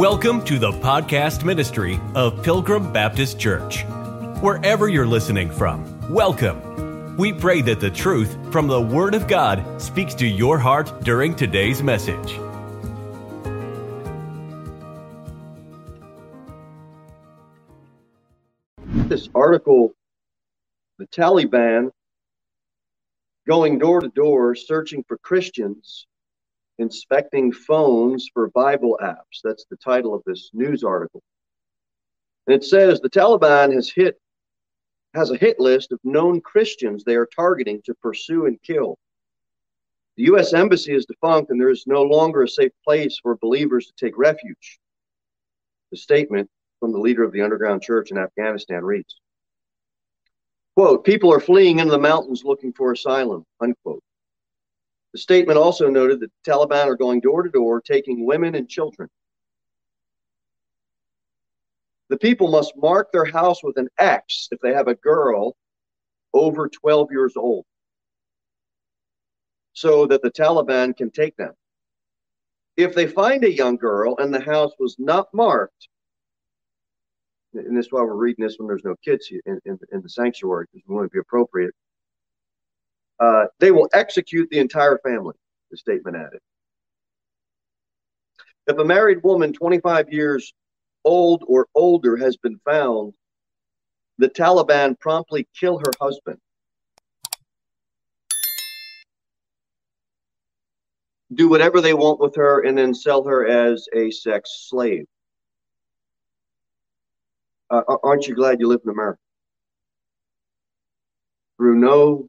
Welcome to the podcast ministry of Pilgrim Baptist Church. Wherever you're listening from, welcome. We pray that the truth from the Word of God speaks to your heart during today's message. This article, the Taliban going door to door searching for Christians inspecting phones for Bible apps. That's the title of this news article. And it says the Taliban has hit has a hit list of known Christians they are targeting to pursue and kill. The U.S. Embassy is defunct, and there is no longer a safe place for believers to take refuge. The statement from the leader of the underground church in Afghanistan reads, quote, people are fleeing into the mountains looking for asylum, unquote. The statement also noted that the Taliban are going door to door, taking women and children. The people must mark their house with an X if they have a girl over 12 years old so that the Taliban can take them. If they find a young girl and the house was not marked, and this is why we're reading this when there's no kids in, in, in the sanctuary because we want to be appropriate. Uh, they will execute the entire family, the statement added. If a married woman 25 years old or older has been found, the Taliban promptly kill her husband. Do whatever they want with her and then sell her as a sex slave. Uh, aren't you glad you live in America? Through no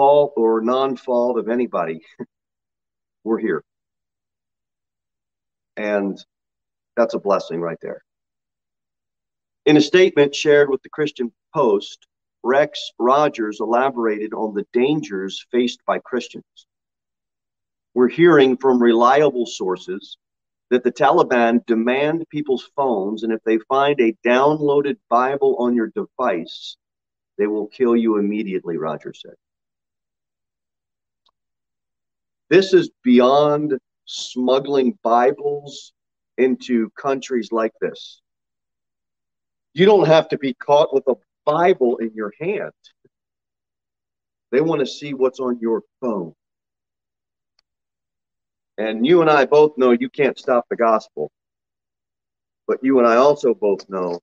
fault or non fault of anybody, we're here. And that's a blessing right there. In a statement shared with the Christian Post, Rex Rogers elaborated on the dangers faced by Christians. We're hearing from reliable sources that the Taliban demand people's phones, and if they find a downloaded Bible on your device, they will kill you immediately, Rogers said. This is beyond smuggling Bibles into countries like this. You don't have to be caught with a Bible in your hand. They want to see what's on your phone. And you and I both know you can't stop the gospel. But you and I also both know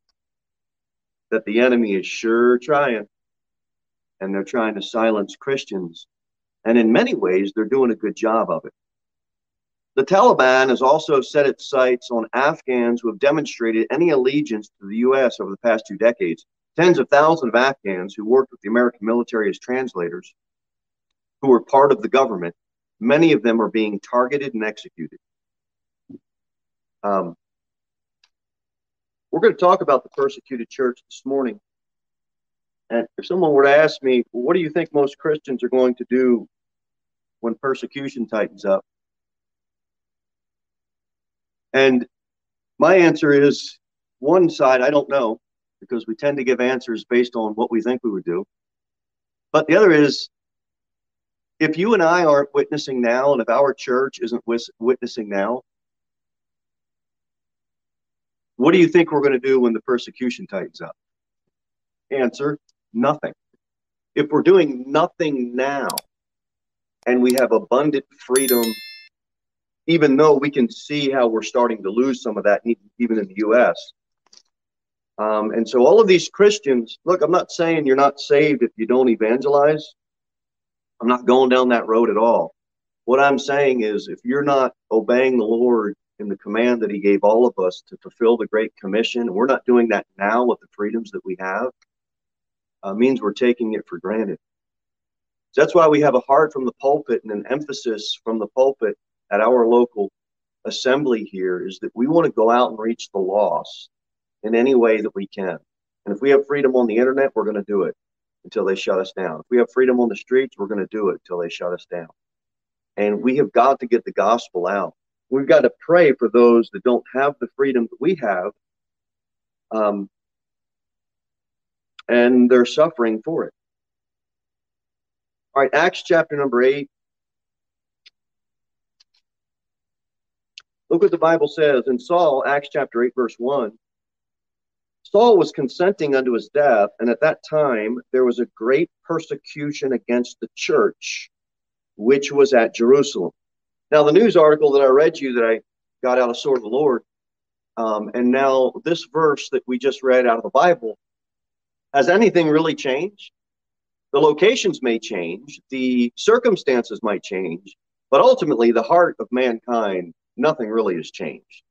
that the enemy is sure trying. And they're trying to silence Christians and in many ways, they're doing a good job of it. The Taliban has also set its sights on Afghans who have demonstrated any allegiance to the U.S. over the past two decades. Tens of thousands of Afghans who worked with the American military as translators, who were part of the government, many of them are being targeted and executed. Um, we're going to talk about the persecuted church this morning. And if someone were to ask me, well, what do you think most Christians are going to do when persecution tightens up? And my answer is one side, I don't know, because we tend to give answers based on what we think we would do. But the other is, if you and I aren't witnessing now, and if our church isn't witnessing now, what do you think we're going to do when the persecution tightens up? Answer nothing. If we're doing nothing now, and we have abundant freedom, even though we can see how we're starting to lose some of that, even in the U.S. Um, and so, all of these Christians look, I'm not saying you're not saved if you don't evangelize. I'm not going down that road at all. What I'm saying is, if you're not obeying the Lord in the command that He gave all of us to fulfill the Great Commission, we're not doing that now with the freedoms that we have, uh, means we're taking it for granted. So that's why we have a heart from the pulpit and an emphasis from the pulpit at our local assembly here is that we want to go out and reach the lost in any way that we can. And if we have freedom on the internet, we're going to do it until they shut us down. If we have freedom on the streets, we're going to do it until they shut us down. And we have got to get the gospel out. We've got to pray for those that don't have the freedom that we have, um, and they're suffering for it. All right, Acts chapter number 8. Look what the Bible says in Saul, Acts chapter 8, verse 1. Saul was consenting unto his death, and at that time there was a great persecution against the church, which was at Jerusalem. Now, the news article that I read you that I got out of Sword of the Lord, um, and now this verse that we just read out of the Bible, has anything really changed? The locations may change, the circumstances might change, but ultimately the heart of mankind, nothing really has changed.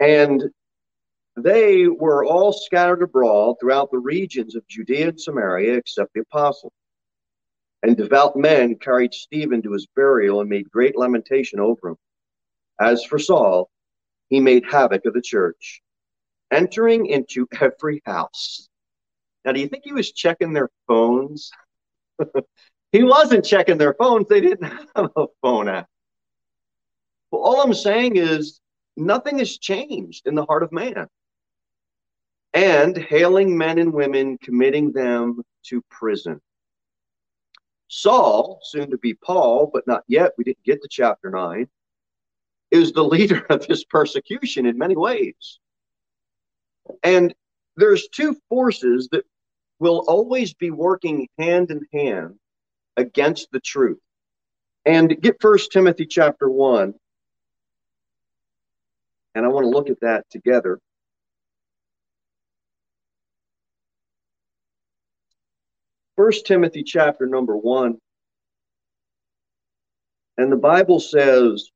And they were all scattered abroad throughout the regions of Judea and Samaria, except the apostles. And devout men carried Stephen to his burial and made great lamentation over him. As for Saul, he made havoc of the church, entering into every house. Now, do you think he was checking their phones? he wasn't checking their phones. They didn't have a phone app. Well, all I'm saying is nothing has changed in the heart of man and hailing men and women, committing them to prison. Saul, soon to be Paul, but not yet, we didn't get to chapter 9, is the leader of this persecution in many ways. And there's two forces that will always be working hand in hand against the truth. And get First Timothy chapter 1, and I want to look at that together. First Timothy chapter number one. And the Bible says,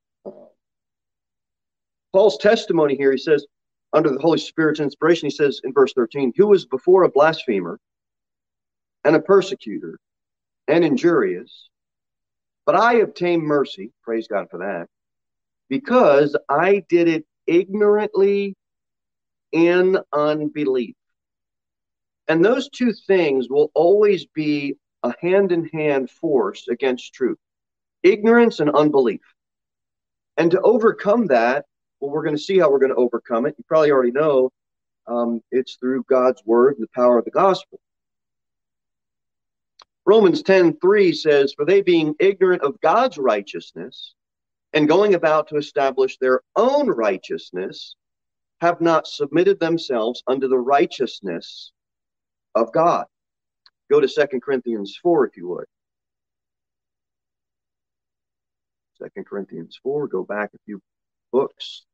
Paul's testimony here, he says, under the Holy Spirit's inspiration, he says in verse 13, who was before a blasphemer and a persecutor and injurious, but I obtained mercy, praise God for that, because I did it ignorantly in unbelief. And those two things will always be a hand in hand force against truth ignorance and unbelief. And to overcome that, well, we're going to see how we're going to overcome it. You probably already know um, it's through God's word and the power of the gospel. Romans 10 3 says, For they being ignorant of God's righteousness and going about to establish their own righteousness, have not submitted themselves unto the righteousness of God. Go to Second Corinthians 4 if you would. Second Corinthians 4, go back a few books.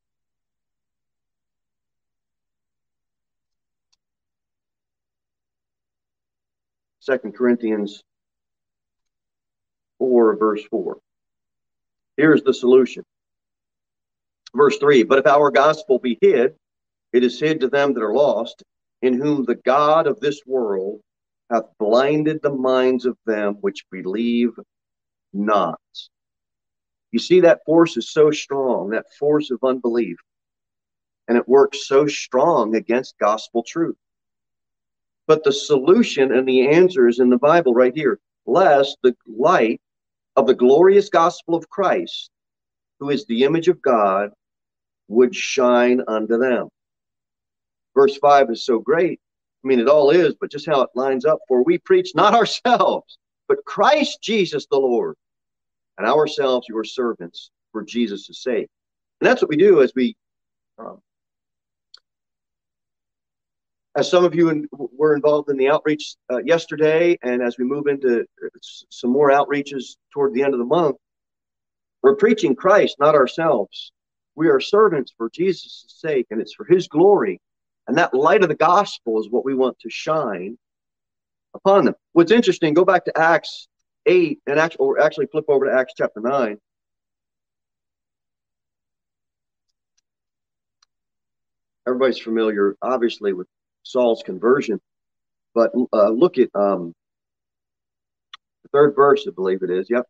Second Corinthians 4, verse 4. Here's the solution. Verse 3 But if our gospel be hid, it is hid to them that are lost, in whom the God of this world hath blinded the minds of them which believe not. You see, that force is so strong, that force of unbelief, and it works so strong against gospel truth. But the solution and the answer is in the Bible right here. Lest the light of the glorious gospel of Christ, who is the image of God, would shine unto them verse 5 is so great. I mean, it all is, but just how it lines up. For we preach not ourselves, but Christ Jesus the Lord, and ourselves your servants for Jesus' sake. And that's what we do as we, um, as some of you in, were involved in the outreach uh, yesterday, and as we move into some more outreaches toward the end of the month, we're preaching Christ, not ourselves. We are servants for Jesus' sake, and it's for his glory and that light of the gospel is what we want to shine upon them. What's interesting, go back to Acts 8 and actually, or actually flip over to Acts chapter 9. Everybody's familiar, obviously, with Saul's conversion, but uh, look at um, the third verse, I believe it is. Yep.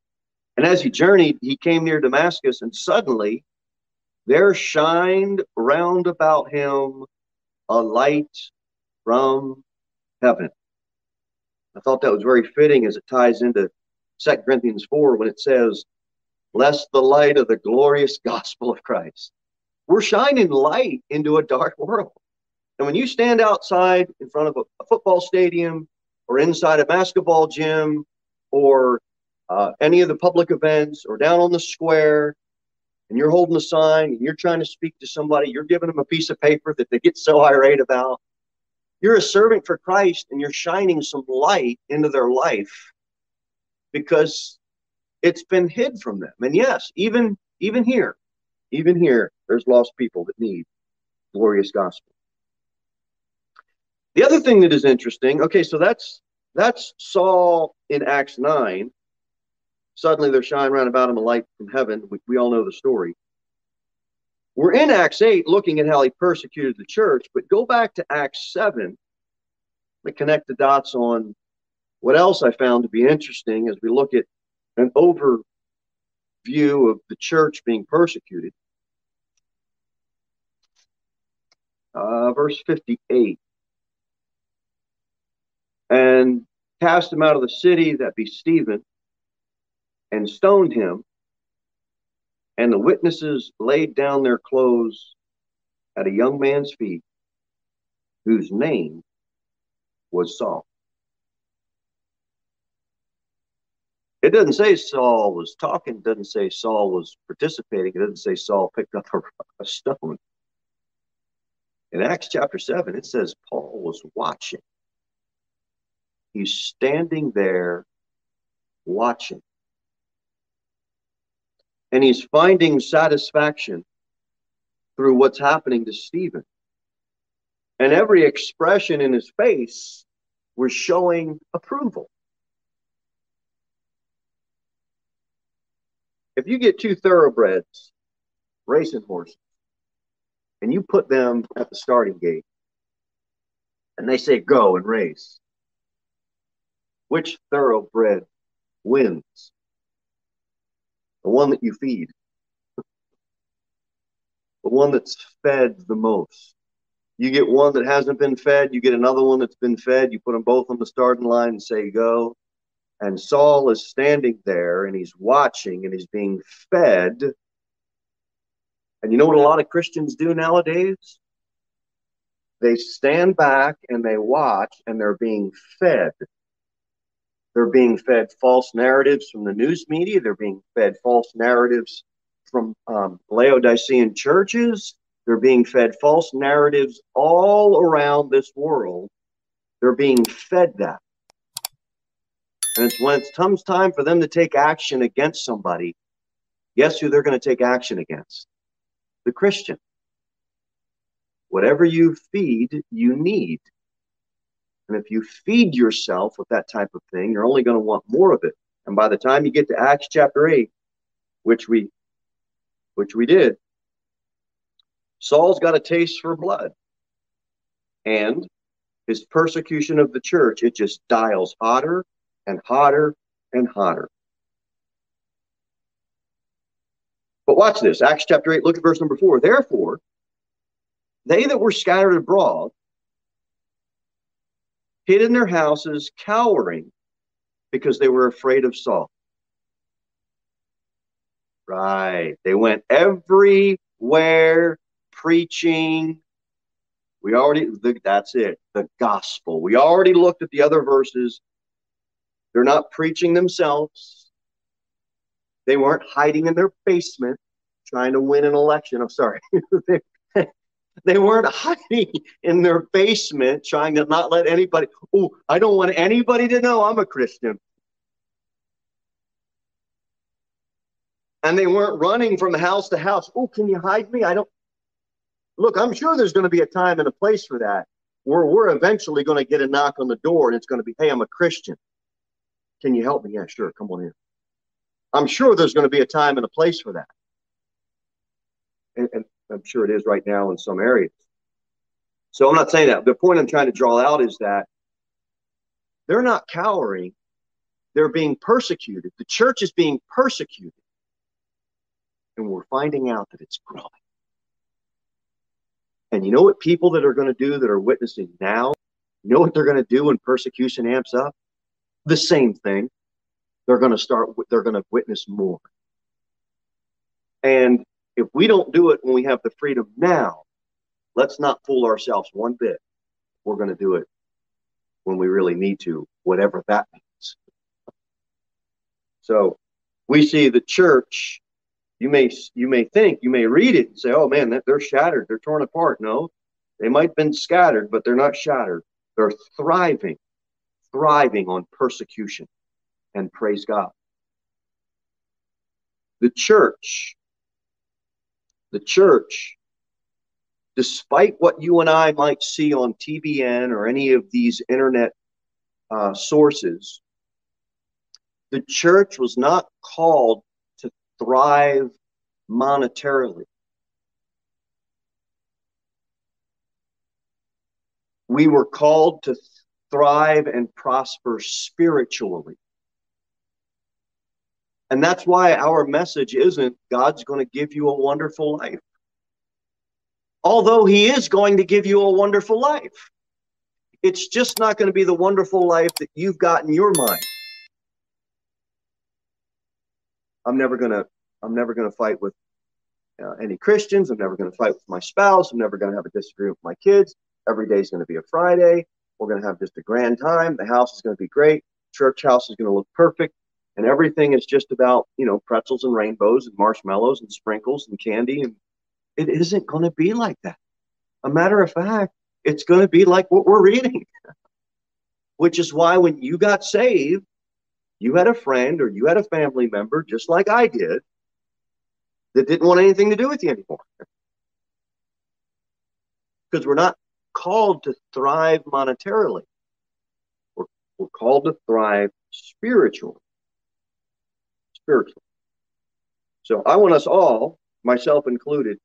And as he journeyed, he came near Damascus, and suddenly there shined round about him a light from heaven. I thought that was very fitting as it ties into 2 Corinthians 4 when it says, Lest the light of the glorious gospel of Christ. We're shining light into a dark world. And when you stand outside in front of a, a football stadium or inside a basketball gym or uh, any of the public events or down on the square and you're holding a sign and you're trying to speak to somebody, you're giving them a piece of paper that they get so irate about. You're a servant for Christ and you're shining some light into their life because it's been hid from them. And yes, even even here, even here, there's lost people that need glorious gospel. The other thing that is interesting, okay, so that's that's Saul in Acts 9. Suddenly there shine round about him a light from heaven. We, we all know the story. We're in Acts 8 looking at how he persecuted the church, but go back to Acts 7 to connect the dots on what else I found to be interesting as we look at an overview of the church being persecuted. Uh, verse 58 and cast him out of the city, that be Stephen, and stoned him. And the witnesses laid down their clothes at a young man's feet, whose name was Saul. It doesn't say Saul was talking, doesn't say Saul was participating, it doesn't say Saul picked up a, a stone. In Acts chapter 7, it says Paul was watching. He's standing there watching. And he's finding satisfaction through what's happening to Stephen. And every expression in his face was showing approval. If you get two thoroughbreds, racing horses, and you put them at the starting gate, and they say go and race, which thoroughbred wins? The one that you feed. The one that's fed the most. You get one that hasn't been fed, you get another one that's been fed, you put them both on the starting line and say, go. And Saul is standing there and he's watching and he's being fed. And you know what a lot of Christians do nowadays? They stand back and they watch and they're being fed. They're being fed false narratives from the news media. They're being fed false narratives from um, Laodicean churches. They're being fed false narratives all around this world. They're being fed that. And it's when it comes time for them to take action against somebody, guess who they're going to take action against? The Christian. Whatever you feed, you need. And if you feed yourself with that type of thing, you're only going to want more of it. And by the time you get to Acts chapter 8, which we which we did, Saul's got a taste for blood. And his persecution of the church, it just dials hotter and hotter and hotter. But watch this Acts chapter 8, look at verse number 4. Therefore, they that were scattered abroad hid in their houses, cowering because they were afraid of Saul. Right. They went everywhere preaching. We already, that's it, the gospel. We already looked at the other verses. They're not preaching themselves. They weren't hiding in their basement trying to win an election. I'm sorry. They weren't hiding in their basement trying to not let anybody, oh, I don't want anybody to know I'm a Christian. And they weren't running from house to house. Oh, can you hide me? I don't. Look, I'm sure there's going to be a time and a place for that where we're eventually going to get a knock on the door and it's going to be, hey, I'm a Christian. Can you help me? Yeah, sure. Come on in. I'm sure there's going to be a time and a place for that. And, and I'm sure it is right now in some areas. So I'm not saying that. The point I'm trying to draw out is that they're not cowering, they're being persecuted. The church is being persecuted. And we're finding out that it's growing. And you know what people that are going to do that are witnessing now? You know what they're going to do when persecution amps up? The same thing. They're going to start, they're going to witness more. And if we don't do it when we have the freedom now, let's not fool ourselves one bit. We're going to do it when we really need to, whatever that means. So we see the church You may you may think, you may read it and say, "Oh man, they're shattered, they're torn apart." No, they might have been scattered, but they're not shattered. They're thriving, thriving on persecution, and praise God. The church, the church, despite what you and I might see on TBN or any of these internet uh, sources, the church was not called to thrive monetarily. We were called to thrive and prosper spiritually. And that's why our message isn't God's going to give you a wonderful life. Although He is going to give you a wonderful life, it's just not going to be the wonderful life that you've got in your mind. I'm never going to I'm never going to fight with uh, any Christians. I'm never going to fight with my spouse. I'm never going to have a disagreement with my kids. Every day is going to be a Friday. We're going to have just a grand time. The house is going to be great. Church house is going to look perfect. And everything is just about, you know, pretzels and rainbows and marshmallows and sprinkles and candy. And it isn't going to be like that. A matter of fact, it's going to be like what we're reading, which is why when you got saved, you had a friend or you had a family member, just like I did, that didn't want anything to do with you anymore. Because we're not called to thrive monetarily, we're, we're called to thrive spiritually. Spiritually. So I want us all, myself included,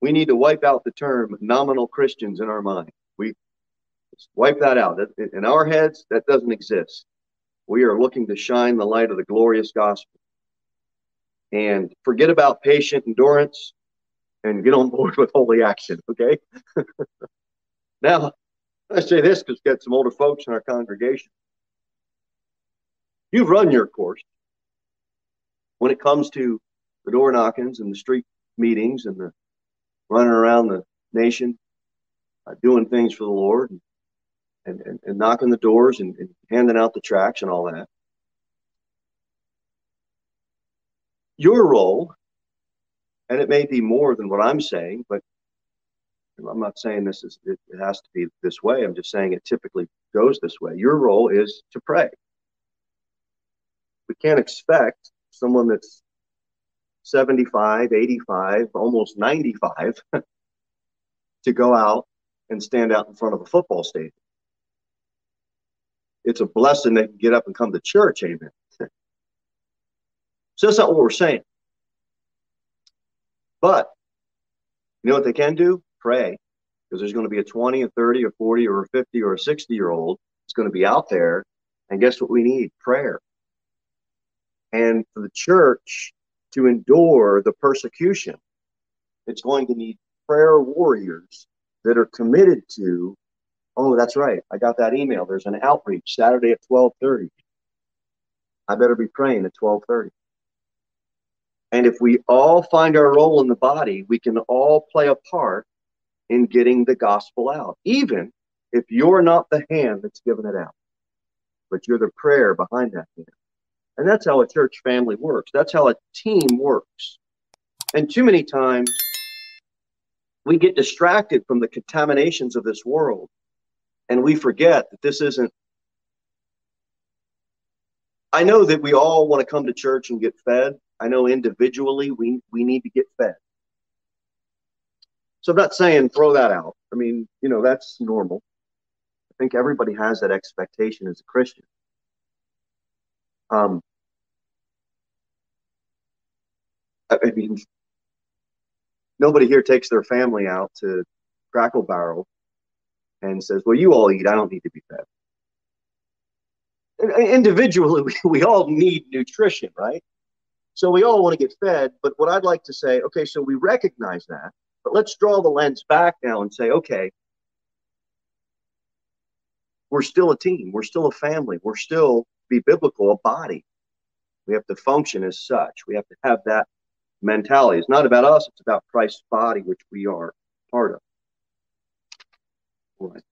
we need to wipe out the term nominal Christians in our mind. We wipe that out. In our heads, that doesn't exist. We are looking to shine the light of the glorious gospel and forget about patient endurance and get on board with holy action. Okay. now, I say this because we've got some older folks in our congregation. You've run your course when it comes to the door knockings and the street meetings and the running around the nation, uh, doing things for the Lord and, and, and knocking the doors and, and handing out the tracts and all that. your role, and it may be more than what I'm saying, but I'm not saying this is it, it has to be this way. I'm just saying it typically goes this way. Your role is to pray. We can't expect someone that's 75, 85, almost 95 to go out and stand out in front of a football stadium. It's a blessing they can get up and come to church, amen. So that's not what we're saying. But you know what they can do? Pray. Because there's going to be a 20, a 30, a 40, or a 50, or a 60 year old that's going to be out there. And guess what we need? Prayer. And for the church to endure the persecution, it's going to need prayer warriors that are committed to, oh, that's right. I got that email. There's an outreach Saturday at 1230. I better be praying at 1230. And if we all find our role in the body, we can all play a part in getting the gospel out, even if you're not the hand that's giving it out, but you're the prayer behind that hand. And that's how a church family works. That's how a team works. And too many times we get distracted from the contaminations of this world and we forget that this isn't. I know that we all want to come to church and get fed, I know individually we, we need to get fed. So I'm not saying throw that out. I mean, you know, that's normal. I think everybody has that expectation as a Christian. Um, I mean, nobody here takes their family out to Cracker Barrel and says, "Well, you all eat. I don't need to be fed." Individually, we, we all need nutrition, right? So we all want to get fed. But what I'd like to say, okay, so we recognize that, but let's draw the lens back now and say, okay, we're still a team. We're still a family. We're still, be biblical, a body. We have to function as such. We have to have that mentality. It's not about us, it's about Christ's body, which we are part of. All right.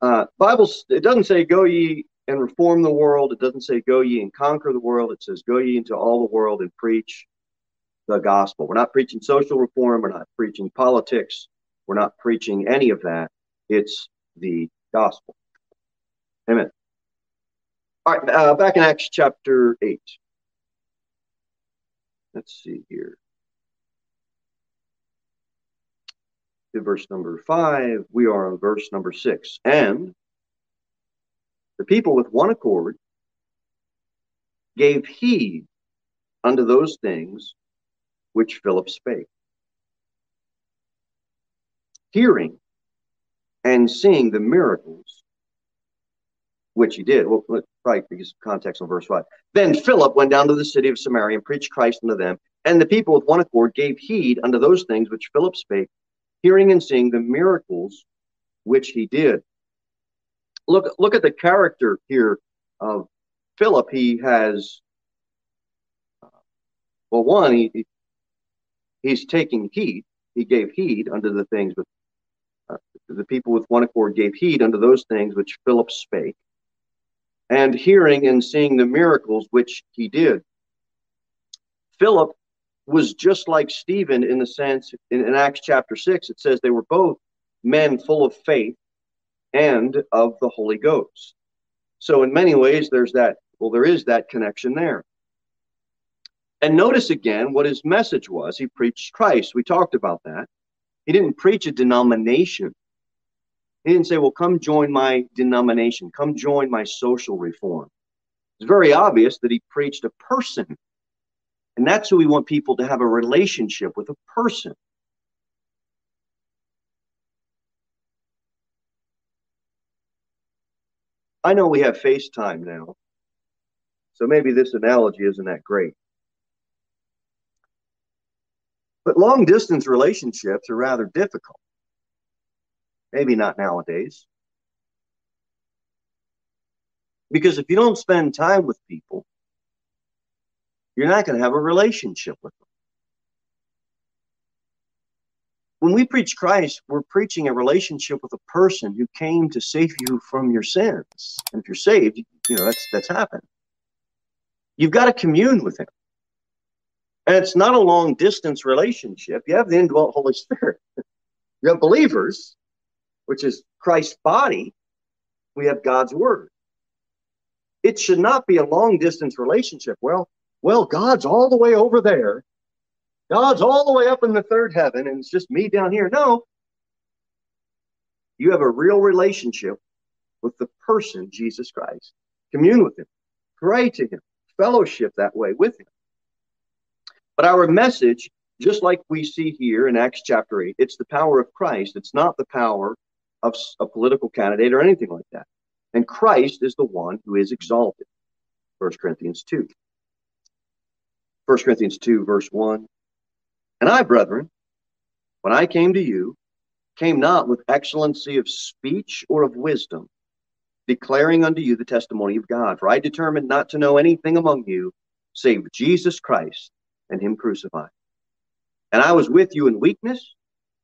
Uh, Bible, it doesn't say, go ye and reform the world. It doesn't say go ye and conquer the world. It says go ye into all the world and preach the gospel. We're not preaching social reform. We're not preaching politics. We're not preaching any of that. It's the gospel. Amen. All right, uh, back in Acts chapter 8. Let's see here. To verse number 5, we are on verse number 6. And the people with one accord gave heed unto those things which Philip spake. Hearing and seeing the miracles which he did. Well, probably because context on verse 5. Then Philip went down to the city of Samaria and preached Christ unto them. And the people with one accord gave heed unto those things which Philip spake, hearing and seeing the miracles which he did. Look, look at the character here of Philip. He has, well, one, he, he's taking heed. He gave heed unto the things, uh, the people with one accord gave heed unto those things which Philip spake and hearing and seeing the miracles which he did. Philip was just like Stephen in the sense, in, in, Acts chapter 6, it says they were both men full of faith and of the Holy Ghost. So, in many ways, there's that, well, there is that connection there. And notice again what his message was. He preached Christ. We talked about that. He didn't preach a denomination. He didn't say, well, come join my denomination, come join my social reform. It's very obvious that he preached a person. And that's who we want people to have a relationship with a person. I know we have FaceTime now, so maybe this analogy isn't that great. But long distance relationships are rather difficult. Maybe not nowadays. Because if you don't spend time with people, you're not going to have a relationship with them. When we preach Christ, we're preaching a relationship with a person who came to save you from your sins. And if you're saved, you know, that's that's happened. You've got to commune with him. And it's not a long distance relationship. You have the indwelt Holy Spirit. You have believers, which is Christ's body, we have God's word. It should not be a long distance relationship. Well, well, God's all the way over there. God's all the way up in the third heaven, and it's just me down here. No. You have a real relationship with the person, Jesus Christ. Commune with him, pray to him, fellowship that way with him. But our message, just like we see here in Acts chapter 8, it's the power of Christ. It's not the power of a political candidate or anything like that. And Christ is the one who is exalted. 1 Corinthians 2. 1 Corinthians 2, verse 1. And I, brethren, when I came to you, came not with excellency of speech or of wisdom, declaring unto you the testimony of God. For I determined not to know anything among you save Jesus Christ and Him crucified. And I was with you in weakness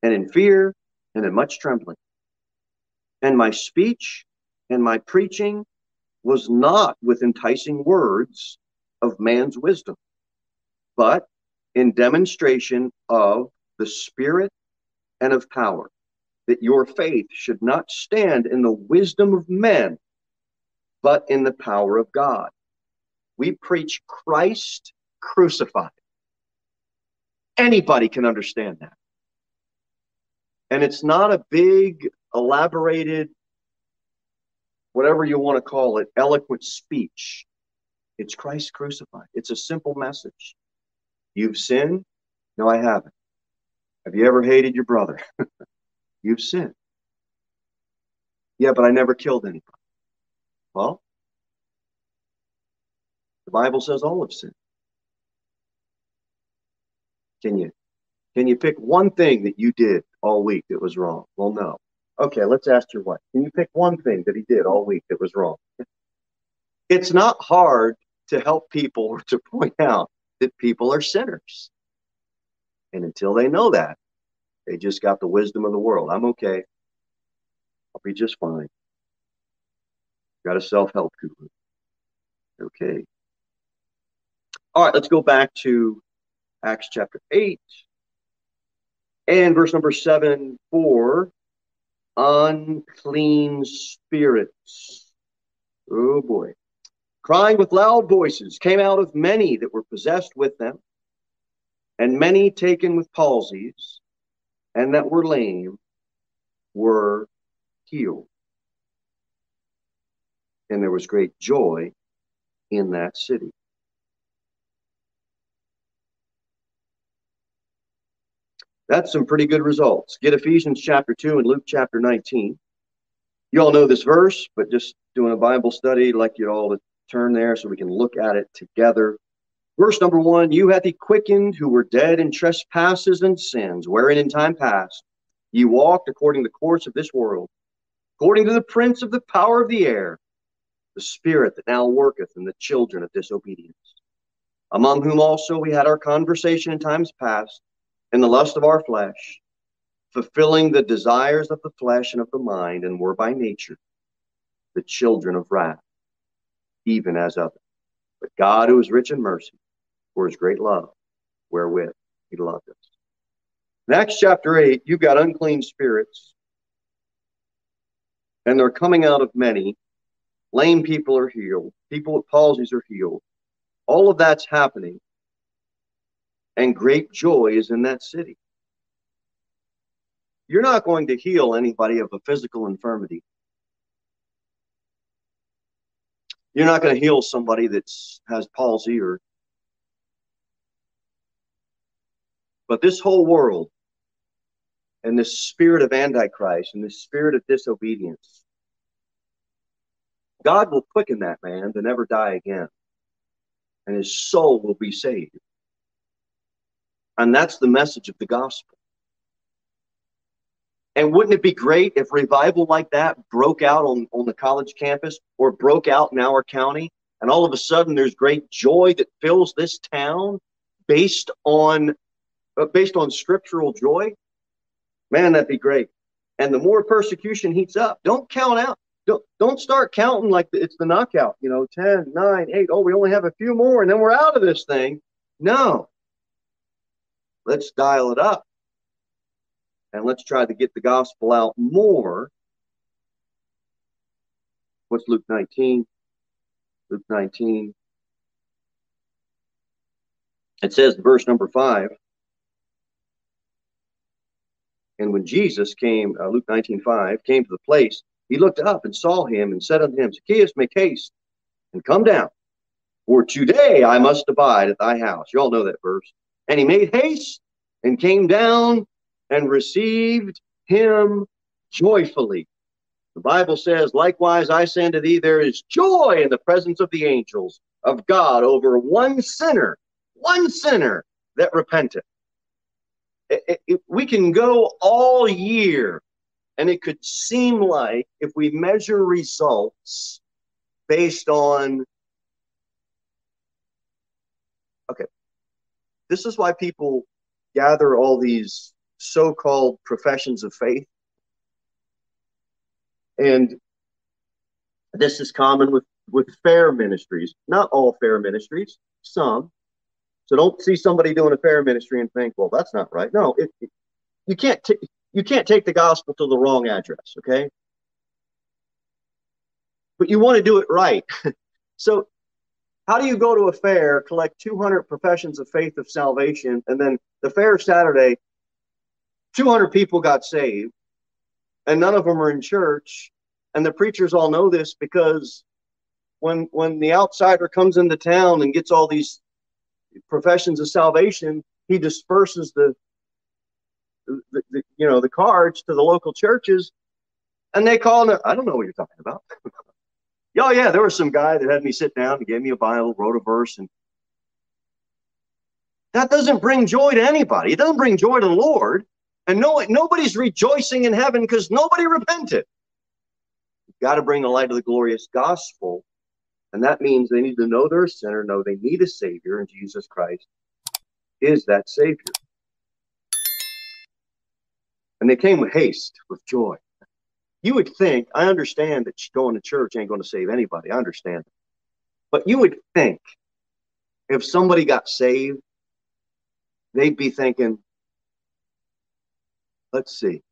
and in fear and in much trembling. And my speech and my preaching was not with enticing words of man's wisdom, but in demonstration of the Spirit and of power, that your faith should not stand in the wisdom of men, but in the power of God. We preach Christ crucified. Anybody can understand that. And it's not a big elaborated, whatever you want to call it, eloquent speech. It's Christ crucified. It's a simple message. You've sinned? No, I haven't. Have you ever hated your brother? You've sinned. Yeah, but I never killed anybody. Well, the Bible says all have sinned. Can you can you pick one thing that you did all week that was wrong? Well, no. Okay, let's ask your wife. Can you pick one thing that he did all week that was wrong? It's not hard to help people or to point out that people are sinners. And until they know that, they just got the wisdom of the world. I'm okay. I'll be just fine. Got a self help guru. Okay. All right, let's go back to Acts chapter 8 and verse number 7 4 unclean spirits. Oh boy. Crying with loud voices came out of many that were possessed with them, and many taken with palsies, and that were lame were healed. And there was great joy in that city. That's some pretty good results. Get Ephesians chapter 2 and Luke chapter 19. You all know this verse, but just doing a Bible study, like you all to turn there so we can look at it together. Verse number one You hath he quickened who were dead in trespasses and sins, wherein in time past ye walked according to the course of this world, according to the prince of the power of the air, the spirit that now worketh in the children of disobedience, among whom also we had our conversation in times past in the lust of our flesh, fulfilling the desires of the flesh and of the mind, and were by nature the children of wrath, even as others. But God, who is rich in mercy, for his great love, wherewith he loved us. In Acts chapter 8, you've got unclean spirits, and they're coming out of many. Lame people are healed, people with palsies are healed. All of that's happening and great joy is in that city. You're not going to heal anybody of a physical infirmity. You're not going to heal somebody that has palsy or. But this whole world and this spirit of Antichrist and this spirit of disobedience, God will quicken that man to never die again. And his soul will be saved. And that's the message of the gospel. And wouldn't it be great if revival like that broke out on, on the college campus or broke out in our county? And all of a sudden there's great joy that fills this town based on uh, based on scriptural joy. Man, that'd be great. And the more persecution heats up, don't count out. Don't, don't start counting like it's the knockout, you know, 10, 9, 8. Oh, we only have a few more and then we're out of this thing. No, Let's dial it up and let's try to get the gospel out more. What's Luke 19? Luke 19. It says, verse number five. And when Jesus came, uh, Luke 19 5, came to the place, he looked up and saw him and said unto him, Zacchaeus, make haste and come down, for today I must abide at thy house. You all know that verse. And he made haste and came down and received him joyfully. The Bible says, Likewise, I say unto thee, there is joy in the presence of the angels of God over one sinner, one sinner that repenteth. We can go all year, and it could seem like if we measure results based on this is why people gather all these so-called professions of faith. And this is common with with fair ministries. Not all fair ministries some. So don't see somebody doing a fair ministry and think well that's not right. No it, it, you can't t- you can't take the gospel to the wrong address okay? But you want to do it right. So how do you go to a fair, collect 200 professions of faith of salvation, and then the fair Saturday, 200 people got saved, and none of them are in church, and the preachers all know this because when when the outsider comes into town and gets all these professions of salvation, he disperses the, the, the you know the cards to the local churches, and they call it. I don't know what you're talking about. Oh yeah, there was some guy that had me sit down and gave me a Bible, wrote a verse, and that doesn't bring joy to anybody. It doesn't bring joy to the Lord, and no nobody's rejoicing in heaven because nobody repented. You've got to bring the light of the glorious gospel, and that means they need to know they're a sinner, know they need a Savior, and Jesus Christ is that Savior. And they came with haste, with joy. You would think, I understand that going to church ain't going to save anybody. I understand. But you would think if somebody got saved, they'd be thinking, let's see,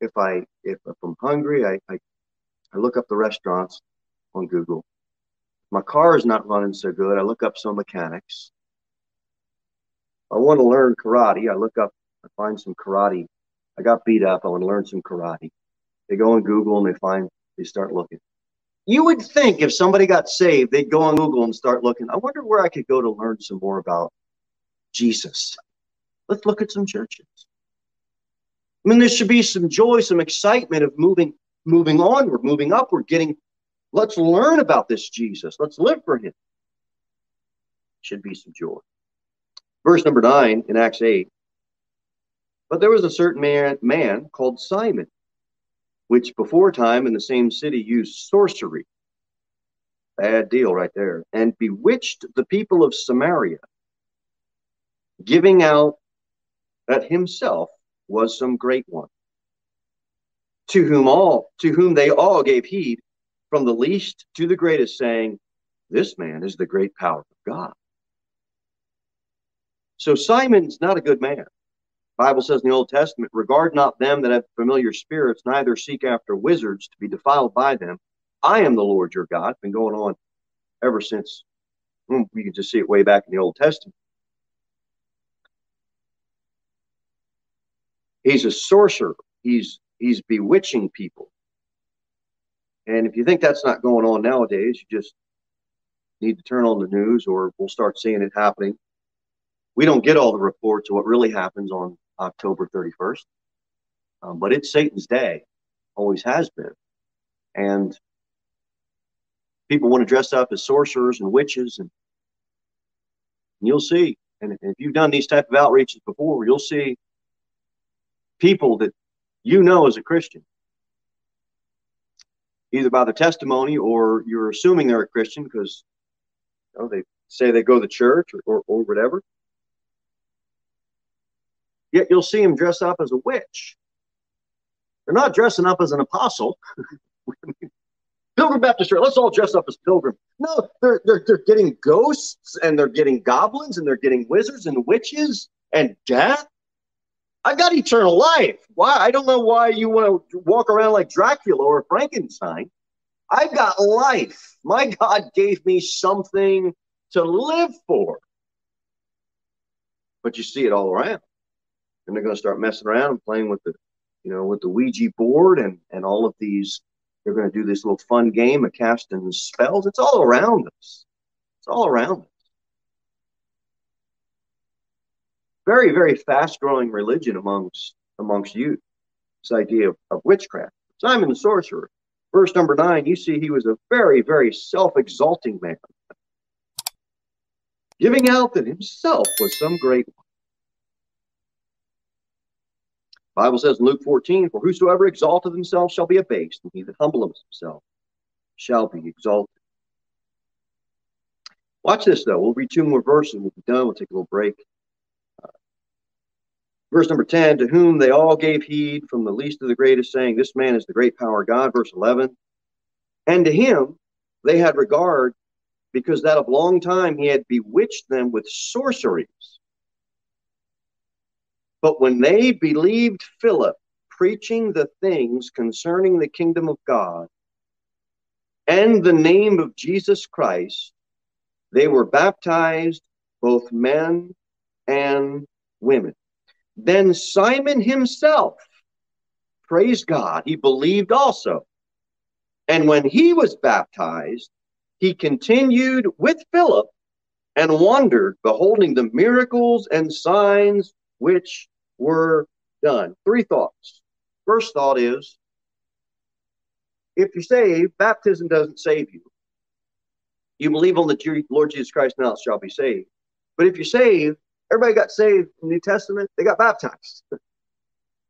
if I if, if I'm hungry, I, I I look up the restaurants on Google. My car is not running so good. I look up some mechanics. I want to learn karate. I look up, I find some karate. I got beat up. I want to learn some karate. They go on Google and they find, they start looking. You would think if somebody got saved, they'd go on Google and start looking. I wonder where I could go to learn some more about Jesus. Let's look at some churches. I mean, there should be some joy, some excitement of moving, moving onward, moving upward, getting. Let's learn about this Jesus. Let's live for Him. Should be some joy. Verse number nine in Acts eight. But there was a certain man, man called Simon, which before time in the same city used sorcery. Bad deal right there. And bewitched the people of Samaria, giving out that himself was some great one. To whom all, to whom they all gave heed, from the least to the greatest, saying, This man is the great power of God. So Simon's not a good man. Bible says in the Old Testament, regard not them that have familiar spirits, neither seek after wizards to be defiled by them. I am the Lord your God. Been going on ever since hmm, We can just see it way back in the Old Testament. He's a sorcerer. He's he's bewitching people. And if you think that's not going on nowadays, you just need to turn on the news or we'll start seeing it happening. We don't get all the reports of what really happens on October 31st. Um, but it's Satan's day, always has been. And people want to dress up as sorcerers and witches, and, and you'll see. And if you've done these type of outreaches before, you'll see people that you know as a Christian, either by the testimony or you're assuming they're a Christian because you know, they say they go to church or, or, or whatever. Yet you'll see them dress up as a witch. They're not dressing up as an apostle. Pilgrim Baptist Church, let's all dress up as pilgrim. No, they're, they're, they're getting ghosts and they're getting goblins and they're getting wizards and witches and death. I got eternal life. Why? I don't know why you want to walk around like Dracula or Frankenstein. I got life. My God gave me something to live for. But you see it all around and they're going to start messing around and playing with the, you know, with the Ouija board and and all of these. They're going to do this little fun game of casting spells. It's all around us. It's all around us. Very, very fast growing religion amongst amongst youth. This idea of, of witchcraft. Simon the sorcerer. Verse number nine, you see he was a very, very self-exalting man, giving out that himself was some great one. Bible says in Luke 14, For whosoever exalteth himself shall be abased, and he that humbleth himself shall be exalted. Watch this, though. We'll read two more verses and we'll be done. We'll take a little break. Uh, verse number 10, To whom they all gave heed, from the least to the greatest, saying, This man is the great power of God. Verse 11, And to him they had regard, because that of long time he had bewitched them with sorceries but when they believed Philip preaching the things concerning the kingdom of God and the name of Jesus Christ, they were baptized, both men and women. Then Simon himself, praise God, he believed also. And when he was baptized, he continued with Philip and wondered, beholding the miracles and signs which were done. Three thoughts. First thought is if you're saved, baptism doesn't save you. You believe on the Lord Jesus Christ now shall be saved. But if you're saved, everybody got saved in the New Testament, they got baptized.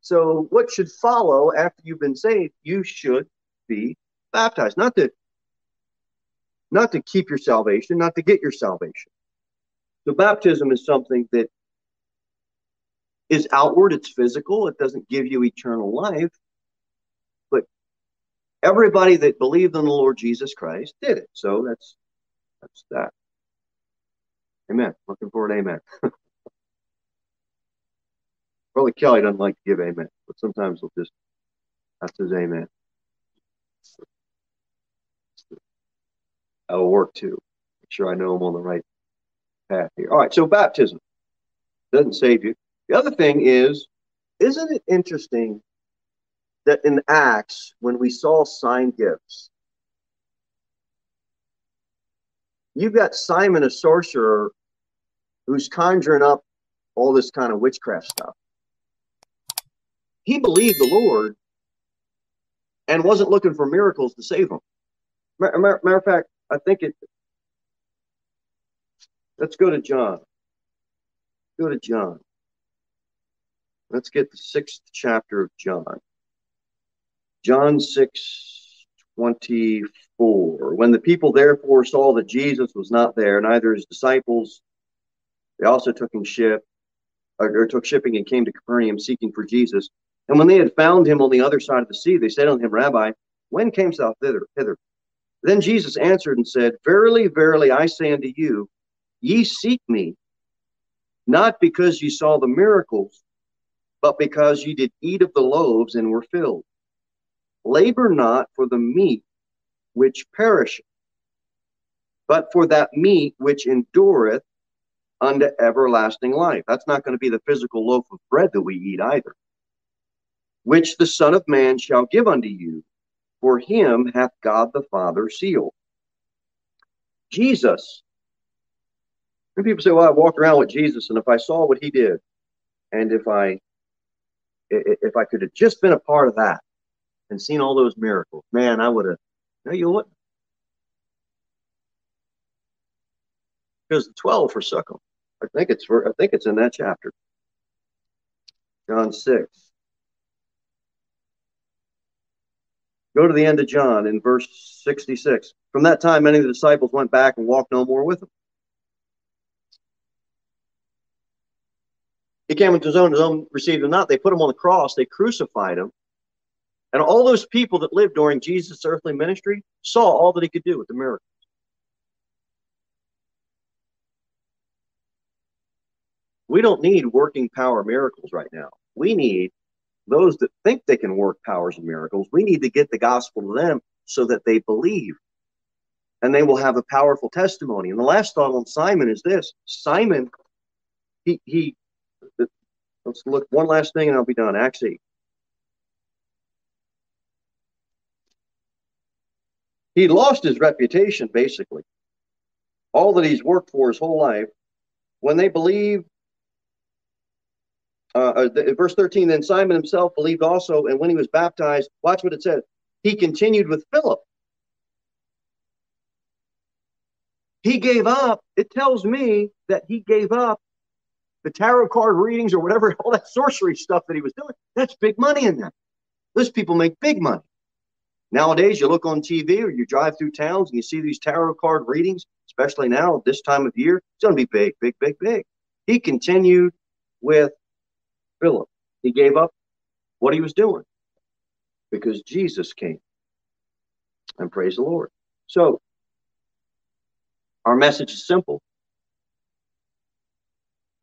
so what should follow after you've been saved? You should be baptized. Not to not to keep your salvation, not to get your salvation. So baptism is something that is outward, it's physical, it doesn't give you eternal life. But everybody that believed in the Lord Jesus Christ did it. So that's that's that. Amen. Looking for an amen. Brother Kelly doesn't like to give amen, but sometimes he'll just that's his amen. That'll work too. Make sure I know I'm on the right path here. All right, so baptism doesn't save you. The other thing is, isn't it interesting that in Acts, when we saw sign gifts, you've got Simon, a sorcerer, who's conjuring up all this kind of witchcraft stuff. He believed the Lord and wasn't looking for miracles to save him. Matter, matter of fact, I think it. Let's go to John. Go to John. Let's get the sixth chapter of John. John 6 24. When the people therefore saw that Jesus was not there, neither his disciples, they also took in ship, or, or took shipping and came to Capernaum seeking for Jesus. And when they had found him on the other side of the sea, they said unto him, Rabbi, when camest thou thither? hither? Then Jesus answered and said, Verily, verily, I say unto you, ye seek me, not because ye saw the miracles, but because ye did eat of the loaves and were filled. Labor not for the meat which perisheth, but for that meat which endureth unto everlasting life. That's not going to be the physical loaf of bread that we eat either, which the Son of Man shall give unto you, for him hath God the Father sealed. Jesus. And people say, well, I walked around with Jesus, and if I saw what he did, and if I if I could have just been a part of that, and seen all those miracles, man, I would have. No, you wouldn't. Because the twelve forsook him. I think it's for, I think it's in that chapter. John six. Go to the end of John in verse 66. From that time, many of the disciples went back and walked no more with him. He came into his own, his own received him not. They put him on the cross, they crucified him. And all those people that lived during Jesus' earthly ministry saw all that he could do with the miracles. We don't need working power miracles right now. We need those that think they can work powers and miracles. We need to get the gospel to them so that they believe and they will have a powerful testimony. And the last thought on Simon is this Simon, he, he, let's look one last thing and I'll be done. 8. he lost his reputation basically all that he's worked for his whole life when they believed uh, uh verse 13 then simon himself believed also and when he was baptized watch what it says he continued with philip he gave up it tells me that he gave up the tarot card readings or whatever all that sorcery stuff that he was doing that's big money in that those people make big money Nowadays, you look on TV or you drive through towns and you see these tarot card readings, especially now, this time of year, it's going to be big, big, big, big. He continued with Philip. He gave up what he was doing because Jesus came. And praise the Lord. So, our message is simple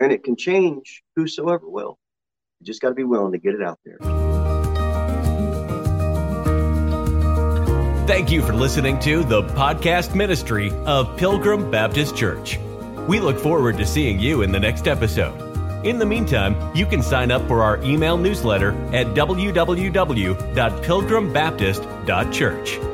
and it can change whosoever will. You just got to be willing to get it out there. Thank you for listening to the podcast ministry of Pilgrim Baptist Church. We look forward to seeing you in the next episode. In the meantime, you can sign up for our email newsletter at www.pilgrimbaptist.church.